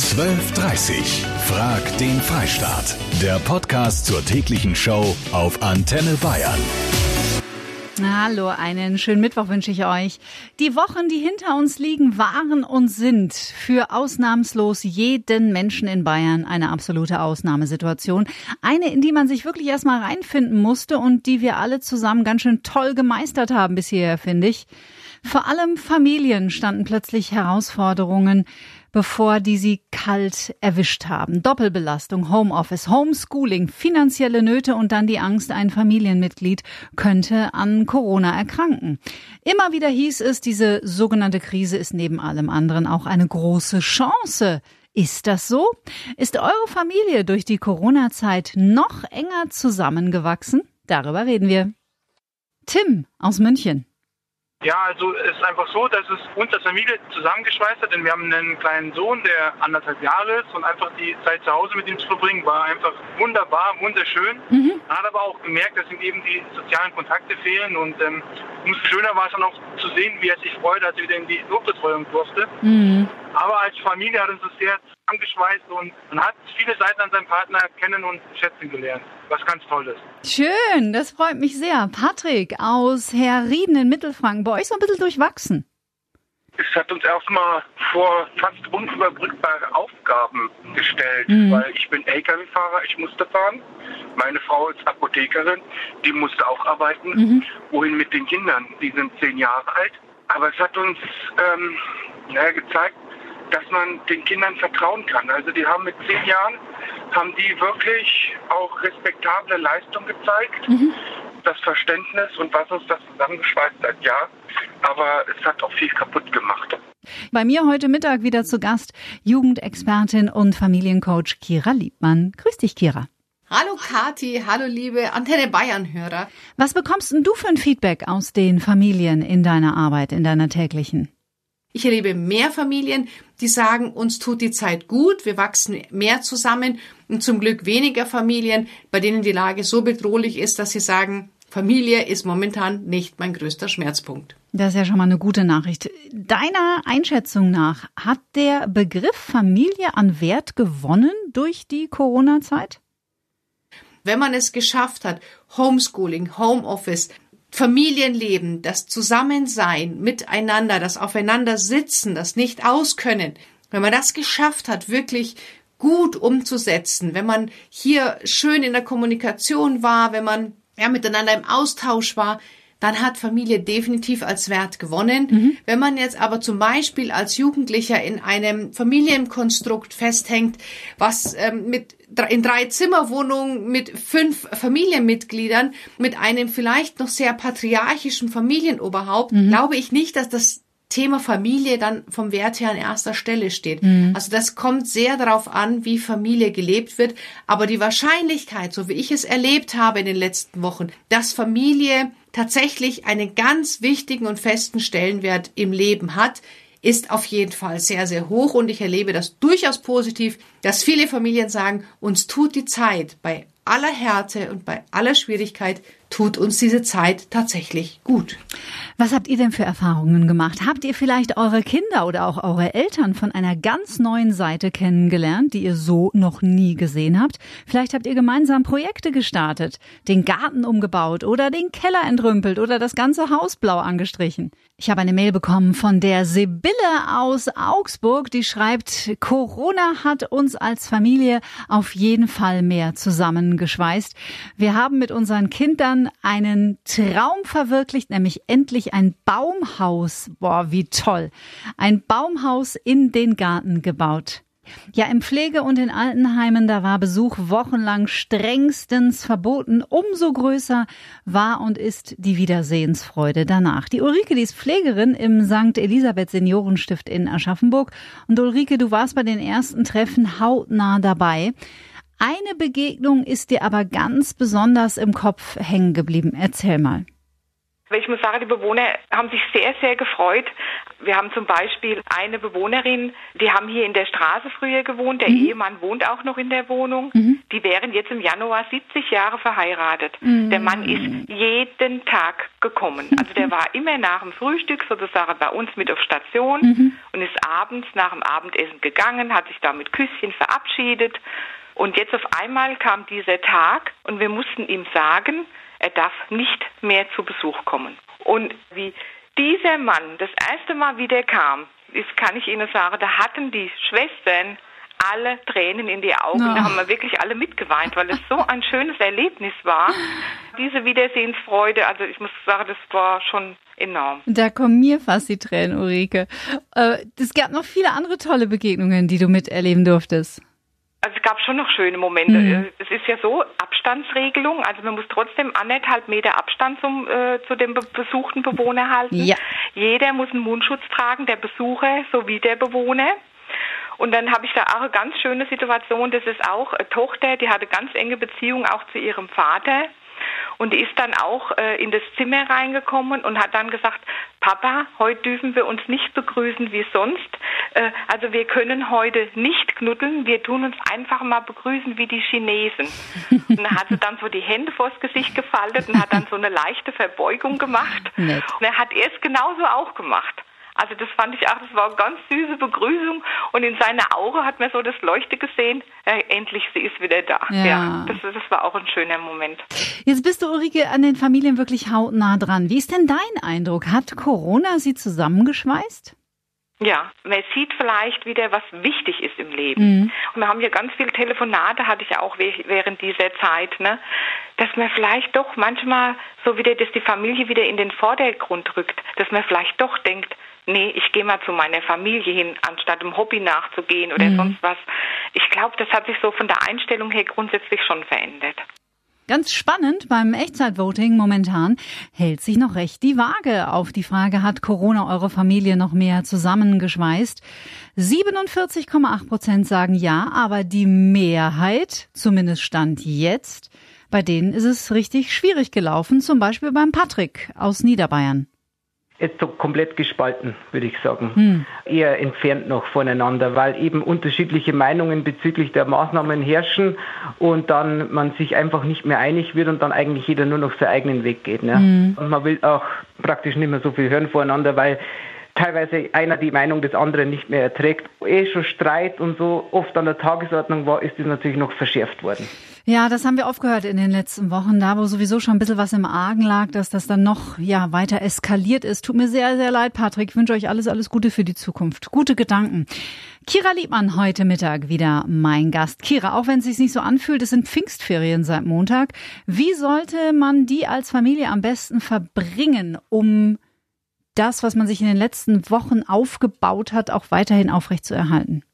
1230. Frag den Freistaat. Der Podcast zur täglichen Show auf Antenne Bayern. Hallo, einen schönen Mittwoch wünsche ich euch. Die Wochen, die hinter uns liegen, waren und sind für ausnahmslos jeden Menschen in Bayern eine absolute Ausnahmesituation. Eine, in die man sich wirklich erstmal reinfinden musste und die wir alle zusammen ganz schön toll gemeistert haben bisher, finde ich. Vor allem Familien standen plötzlich Herausforderungen bevor die sie kalt erwischt haben. Doppelbelastung, Homeoffice, Homeschooling, finanzielle Nöte und dann die Angst, ein Familienmitglied könnte an Corona erkranken. Immer wieder hieß es, diese sogenannte Krise ist neben allem anderen auch eine große Chance. Ist das so? Ist eure Familie durch die Corona-Zeit noch enger zusammengewachsen? Darüber reden wir. Tim aus München. Ja, also es ist einfach so, dass es uns als Familie zusammengeschweißt hat, denn wir haben einen kleinen Sohn, der anderthalb Jahre ist und einfach die Zeit zu Hause mit ihm zu verbringen, war einfach wunderbar, wunderschön. Mhm. Man hat aber auch gemerkt, dass ihm eben die sozialen Kontakte fehlen und ähm, umso schöner war es dann auch zu sehen, wie er sich freut, als er wieder in die Notbetreuung durfte. Mhm. Aber als Familie hat uns das sehr zusammengeschweißt und man hat viele Seiten an seinem Partner kennen und schätzen gelernt, was ganz toll ist. Schön, das freut mich sehr. Patrick aus Herrieden in Mittelfranken, bei euch so ein bisschen durchwachsen. Es hat uns erstmal vor fast unüberbrückbare Aufgaben gestellt, mhm. weil ich bin Lkw-Fahrer, ich musste fahren. Meine Frau ist Apothekerin, die musste auch arbeiten. Mhm. Wohin mit den Kindern? Die sind zehn Jahre alt. Aber es hat uns ähm, naja, gezeigt, dass man den Kindern vertrauen kann. Also die haben mit zehn Jahren, haben die wirklich auch respektable Leistung gezeigt. Mhm. Das Verständnis und was uns das zusammengeschweißt hat, ja. Aber es hat auch viel kaputt gemacht. Bei mir heute Mittag wieder zu Gast Jugendexpertin und Familiencoach Kira Liebmann. Grüß dich, Kira. Hallo Kati, hallo liebe Antenne Bayern-Hörer. Was bekommst denn du für ein Feedback aus den Familien in deiner Arbeit, in deiner täglichen? Ich erlebe mehr Familien, die sagen, uns tut die Zeit gut, wir wachsen mehr zusammen und zum Glück weniger Familien, bei denen die Lage so bedrohlich ist, dass sie sagen, Familie ist momentan nicht mein größter Schmerzpunkt. Das ist ja schon mal eine gute Nachricht. Deiner Einschätzung nach hat der Begriff Familie an Wert gewonnen durch die Corona-Zeit? Wenn man es geschafft hat, Homeschooling, Homeoffice, Familienleben, das Zusammensein miteinander, das Aufeinandersitzen, das Nicht-Auskönnen, wenn man das geschafft hat, wirklich gut umzusetzen, wenn man hier schön in der Kommunikation war, wenn man ja, miteinander im Austausch war, dann hat Familie definitiv als Wert gewonnen. Mhm. Wenn man jetzt aber zum Beispiel als Jugendlicher in einem Familienkonstrukt festhängt, was ähm, mit in drei Zimmerwohnungen mit fünf Familienmitgliedern, mit einem vielleicht noch sehr patriarchischen Familienoberhaupt, mhm. glaube ich nicht, dass das Thema Familie dann vom Wert her an erster Stelle steht. Mhm. Also das kommt sehr darauf an, wie Familie gelebt wird. Aber die Wahrscheinlichkeit, so wie ich es erlebt habe in den letzten Wochen, dass Familie tatsächlich einen ganz wichtigen und festen Stellenwert im Leben hat, ist auf jeden Fall sehr, sehr hoch und ich erlebe das durchaus positiv, dass viele Familien sagen, uns tut die Zeit bei aller Härte und bei aller Schwierigkeit tut uns diese Zeit tatsächlich gut. Was habt ihr denn für Erfahrungen gemacht? Habt ihr vielleicht eure Kinder oder auch eure Eltern von einer ganz neuen Seite kennengelernt, die ihr so noch nie gesehen habt? Vielleicht habt ihr gemeinsam Projekte gestartet, den Garten umgebaut oder den Keller entrümpelt oder das ganze Haus blau angestrichen. Ich habe eine Mail bekommen von der Sibylle aus Augsburg, die schreibt, Corona hat uns als Familie auf jeden Fall mehr zusammengeschweißt. Wir haben mit unseren Kindern einen Traum verwirklicht, nämlich endlich ein Baumhaus. Boah, wie toll. Ein Baumhaus in den Garten gebaut. Ja, im Pflege- und in Altenheimen, da war Besuch wochenlang strengstens verboten. Umso größer war und ist die Wiedersehensfreude danach. Die Ulrike, die ist Pflegerin im St. Elisabeth Seniorenstift in Aschaffenburg. Und Ulrike, du warst bei den ersten Treffen hautnah dabei. Eine Begegnung ist dir aber ganz besonders im Kopf hängen geblieben. Erzähl mal. Ich muss sagen, die Bewohner haben sich sehr, sehr gefreut. Wir haben zum Beispiel eine Bewohnerin, die haben hier in der Straße früher gewohnt. Der mhm. Ehemann wohnt auch noch in der Wohnung. Mhm. Die wären jetzt im Januar 70 Jahre verheiratet. Mhm. Der Mann ist jeden Tag gekommen. Also der war immer nach dem Frühstück sozusagen bei uns mit auf Station mhm. und ist abends nach dem Abendessen gegangen, hat sich da mit Küsschen verabschiedet. Und jetzt auf einmal kam dieser Tag und wir mussten ihm sagen, er darf nicht mehr zu Besuch kommen. Und wie dieser Mann das erste Mal wieder kam, das kann ich Ihnen sagen, da hatten die Schwestern alle Tränen in die Augen. Oh. Da haben wir wirklich alle mitgeweint, weil es so ein schönes Erlebnis war. Diese Wiedersehensfreude, also ich muss sagen, das war schon enorm. Da kommen mir fast die Tränen, Ulrike. Äh, es gab noch viele andere tolle Begegnungen, die du miterleben durftest. Also es gab schon noch schöne Momente. Mhm. Es ist ja so, Abstandsregelung, also man muss trotzdem anderthalb Meter Abstand zum, äh, zu dem be besuchten Bewohner halten. Ja. Jeder muss einen Mundschutz tragen, der Besucher sowie der Bewohner. Und dann habe ich da auch eine ganz schöne Situation, das ist auch eine Tochter, die hatte ganz enge Beziehung auch zu ihrem Vater. Und die ist dann auch äh, in das Zimmer reingekommen und hat dann gesagt, Papa, heute dürfen wir uns nicht begrüßen wie sonst. Äh, also wir können heute nicht knuddeln, wir tun uns einfach mal begrüßen wie die Chinesen. und dann hat sie dann so die Hände vors Gesicht gefaltet und hat dann so eine leichte Verbeugung gemacht. Nett. Und er hat erst genauso auch gemacht. Also das fand ich auch, das war eine ganz süße Begrüßung und in seiner Auge hat man so das Leuchte gesehen, äh, endlich, sie ist wieder da. Ja, ja das, das war auch ein schöner Moment. Jetzt bist du, Ulrike, an den Familien wirklich hautnah dran. Wie ist denn dein Eindruck? Hat Corona sie zusammengeschweißt? Ja, man sieht vielleicht wieder, was wichtig ist im Leben. Mhm. Und wir haben ja ganz viele Telefonate, hatte ich auch während dieser Zeit, ne, dass man vielleicht doch manchmal so wieder, dass die Familie wieder in den Vordergrund rückt, dass man vielleicht doch denkt, nee, ich gehe mal zu meiner Familie hin, anstatt einem Hobby nachzugehen oder mhm. sonst was. Ich glaube, das hat sich so von der Einstellung her grundsätzlich schon verändert. Ganz spannend, beim Echtzeitvoting momentan hält sich noch recht die Waage auf die Frage, hat Corona eure Familie noch mehr zusammengeschweißt? 47,8 Prozent sagen ja, aber die Mehrheit, zumindest Stand jetzt, bei denen ist es richtig schwierig gelaufen, zum Beispiel beim Patrick aus Niederbayern jetzt so komplett gespalten, würde ich sagen. Hm. Eher entfernt noch voneinander, weil eben unterschiedliche Meinungen bezüglich der Maßnahmen herrschen und dann man sich einfach nicht mehr einig wird und dann eigentlich jeder nur noch seinen eigenen Weg geht. Ne? Hm. Und man will auch praktisch nicht mehr so viel hören voneinander, weil teilweise einer die Meinung des anderen nicht mehr erträgt. Eh schon Streit und so oft an der Tagesordnung war, ist das natürlich noch verschärft worden. Ja, das haben wir oft gehört in den letzten Wochen, da wo sowieso schon ein bisschen was im Argen lag, dass das dann noch ja weiter eskaliert ist. Tut mir sehr, sehr leid, Patrick. Ich wünsche euch alles, alles Gute für die Zukunft. Gute Gedanken. Kira Liebmann heute Mittag wieder mein Gast. Kira, auch wenn es sich nicht so anfühlt, es sind Pfingstferien seit Montag. Wie sollte man die als Familie am besten verbringen, um das, was man sich in den letzten Wochen aufgebaut hat, auch weiterhin aufrechtzuerhalten?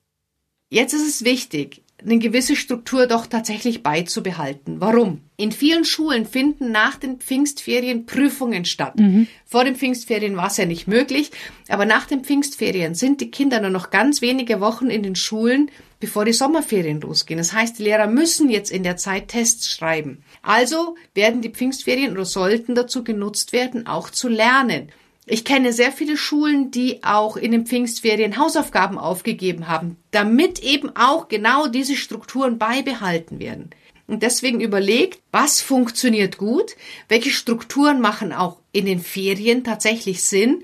Jetzt ist es wichtig, eine gewisse Struktur doch tatsächlich beizubehalten. Warum? In vielen Schulen finden nach den Pfingstferien Prüfungen statt. Mhm. Vor den Pfingstferien war es ja nicht möglich, aber nach den Pfingstferien sind die Kinder nur noch ganz wenige Wochen in den Schulen, bevor die Sommerferien losgehen. Das heißt, die Lehrer müssen jetzt in der Zeit Tests schreiben. Also werden die Pfingstferien oder sollten dazu genutzt werden, auch zu lernen. Ich kenne sehr viele Schulen, die auch in den Pfingstferien Hausaufgaben aufgegeben haben, damit eben auch genau diese Strukturen beibehalten werden. Und deswegen überlegt, was funktioniert gut, welche Strukturen machen auch in den Ferien tatsächlich Sinn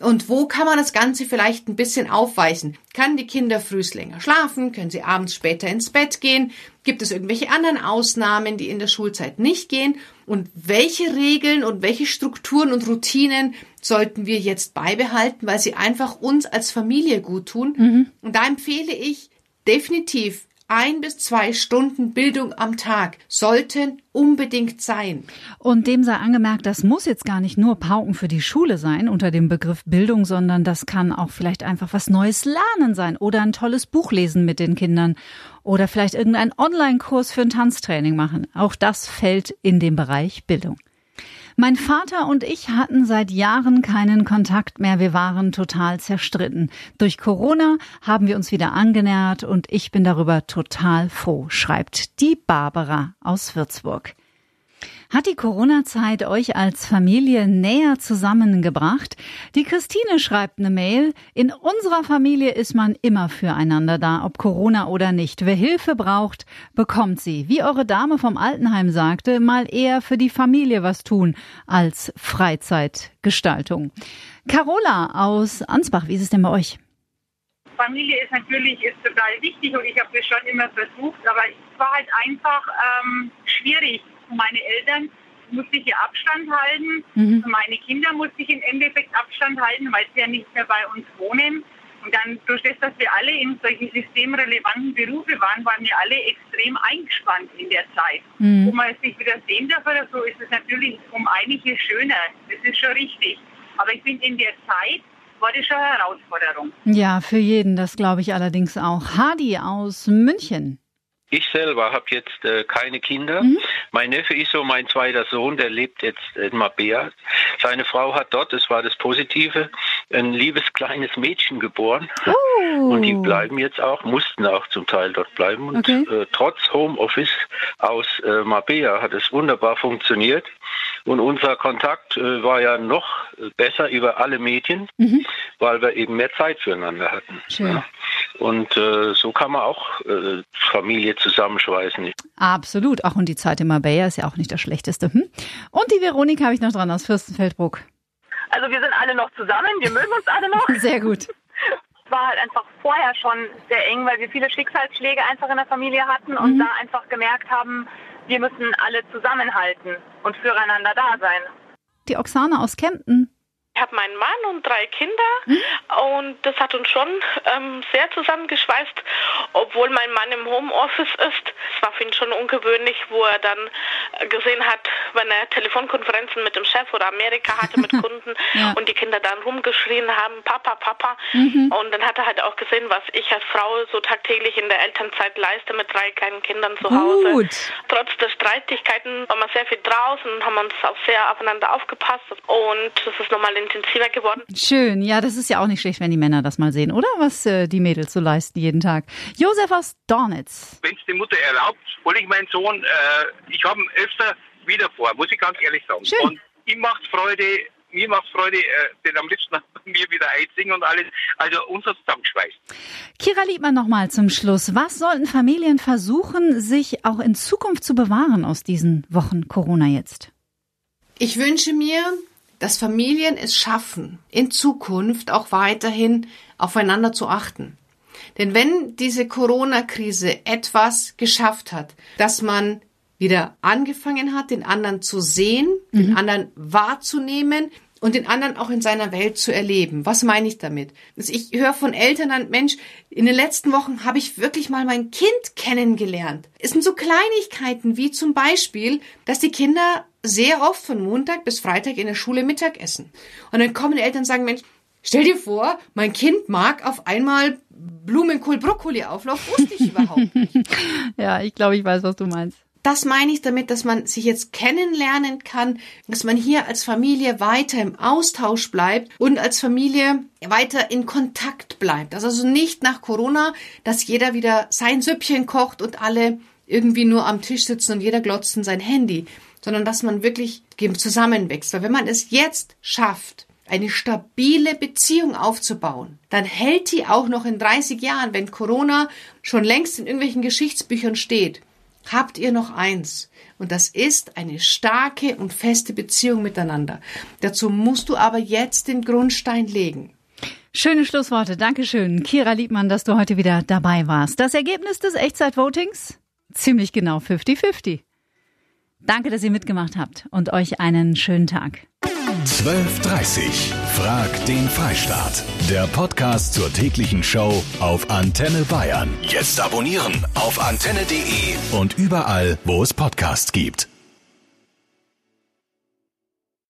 und wo kann man das Ganze vielleicht ein bisschen aufweisen? Kann die Kinder frühs länger schlafen? Können sie abends später ins Bett gehen? Gibt es irgendwelche anderen Ausnahmen, die in der Schulzeit nicht gehen? Und welche Regeln und welche Strukturen und Routinen sollten wir jetzt beibehalten, weil sie einfach uns als Familie gut tun? Mhm. Und da empfehle ich definitiv ein bis zwei Stunden Bildung am Tag sollten unbedingt sein. Und dem sei angemerkt, das muss jetzt gar nicht nur Pauken für die Schule sein unter dem Begriff Bildung, sondern das kann auch vielleicht einfach was Neues lernen sein oder ein tolles Buch lesen mit den Kindern oder vielleicht irgendein Online-Kurs für ein Tanztraining machen. Auch das fällt in den Bereich Bildung. Mein Vater und ich hatten seit Jahren keinen Kontakt mehr. Wir waren total zerstritten. Durch Corona haben wir uns wieder angenähert und ich bin darüber total froh, schreibt die Barbara aus Würzburg. Hat die Corona-Zeit euch als Familie näher zusammengebracht? Die Christine schreibt eine Mail. In unserer Familie ist man immer füreinander da, ob Corona oder nicht. Wer Hilfe braucht, bekommt sie. Wie eure Dame vom Altenheim sagte, mal eher für die Familie was tun als Freizeitgestaltung. Carola aus Ansbach, wie ist es denn bei euch? Familie ist natürlich ist total wichtig und ich habe das schon immer versucht, aber es war halt einfach ähm, schwierig meine Eltern musste ich ja Abstand halten. Mhm. Meine Kinder musste ich im Endeffekt Abstand halten, weil sie ja nicht mehr bei uns wohnen. Und dann durch das, dass wir alle in solchen systemrelevanten Berufe waren, waren wir alle extrem eingespannt in der Zeit. Mhm. Wo man sich wieder sehen darf oder so, ist es natürlich um einiges schöner. Das ist schon richtig. Aber ich finde, in der Zeit war das schon eine Herausforderung. Ja, für jeden, das glaube ich allerdings auch. Hadi aus München. Ich selber habe jetzt äh, keine Kinder. Mhm. Mein Neffe ist so mein zweiter Sohn, der lebt jetzt in Mabea. Seine Frau hat dort, das war das Positive, ein liebes kleines Mädchen geboren. Oh. Und die bleiben jetzt auch, mussten auch zum Teil dort bleiben. Und okay. äh, trotz Homeoffice aus äh, Mabea hat es wunderbar funktioniert. Und unser Kontakt äh, war ja noch besser über alle Medien, mhm. weil wir eben mehr Zeit füreinander hatten. Schön. Ja. Und äh, so kann man auch äh, Familie zusammenschweißen. Absolut. Auch und die Zeit in Marbella ist ja auch nicht das Schlechteste. Hm? Und die Veronika habe ich noch dran aus Fürstenfeldbruck. Also wir sind alle noch zusammen, wir mögen uns alle noch. Sehr gut. Es war halt einfach vorher schon sehr eng, weil wir viele Schicksalsschläge einfach in der Familie hatten und mhm. da einfach gemerkt haben, wir müssen alle zusammenhalten und füreinander da sein. Die Oksana aus Kempten ich habe meinen Mann und drei Kinder mhm. und das hat uns schon ähm, sehr zusammengeschweißt, obwohl mein Mann im Homeoffice ist. Es war für ihn schon ungewöhnlich, wo er dann gesehen hat, wenn er Telefonkonferenzen mit dem Chef oder Amerika hatte mit Kunden ja. und die Kinder dann rumgeschrien haben, Papa, Papa. Mhm. Und dann hat er halt auch gesehen, was ich als Frau so tagtäglich in der Elternzeit leiste mit drei kleinen Kindern zu Hause. Gut. Trotz der Streitigkeiten waren wir sehr viel draußen, haben uns auch sehr aufeinander aufgepasst und das ist nochmal intensiver geworden. Schön, ja, das ist ja auch nicht schlecht, wenn die Männer das mal sehen, oder? Was äh, die Mädels so leisten jeden Tag. Josef aus Dornitz. Wenn es die Mutter erlaubt, hole ich meinen Sohn, äh, ich habe ihn öfter wieder vor, muss ich ganz ehrlich sagen. Schön. Und ihm macht Freude, mir macht Freude, äh, den am liebsten mir wieder einsingen und alles. Also uns hat zusammengeschweißt. Kira Liebmann nochmal zum Schluss. Was sollten Familien versuchen, sich auch in Zukunft zu bewahren aus diesen Wochen Corona jetzt? Ich wünsche mir, dass Familien es schaffen, in Zukunft auch weiterhin aufeinander zu achten. Denn wenn diese Corona-Krise etwas geschafft hat, dass man wieder angefangen hat, den anderen zu sehen, mhm. den anderen wahrzunehmen und den anderen auch in seiner Welt zu erleben. Was meine ich damit? Also ich höre von Eltern an, Mensch, in den letzten Wochen habe ich wirklich mal mein Kind kennengelernt. Es sind so Kleinigkeiten wie zum Beispiel, dass die Kinder sehr oft von Montag bis Freitag in der Schule Mittag essen. Und dann kommen die Eltern und sagen, Mensch, stell dir vor, mein Kind mag auf einmal Blumenkohl, Brokkoli Auflauf, wusste ich überhaupt nicht. ja, ich glaube, ich weiß, was du meinst. Das meine ich damit, dass man sich jetzt kennenlernen kann, dass man hier als Familie weiter im Austausch bleibt und als Familie weiter in Kontakt bleibt. Also nicht nach Corona, dass jeder wieder sein Süppchen kocht und alle irgendwie nur am Tisch sitzen und jeder glotzt in sein Handy, sondern dass man wirklich zusammenwächst. Weil wenn man es jetzt schafft, eine stabile Beziehung aufzubauen, dann hält die auch noch in 30 Jahren, wenn Corona schon längst in irgendwelchen Geschichtsbüchern steht habt ihr noch eins. Und das ist eine starke und feste Beziehung miteinander. Dazu musst du aber jetzt den Grundstein legen. Schöne Schlussworte. Dankeschön. Kira Liebmann, dass du heute wieder dabei warst. Das Ergebnis des Echtzeitvotings? Ziemlich genau 50-50. Danke, dass ihr mitgemacht habt und euch einen schönen Tag. 12.30 Frag den Freistaat. Der Podcast zur täglichen Show auf Antenne Bayern. Jetzt abonnieren auf antenne.de und überall, wo es Podcasts gibt.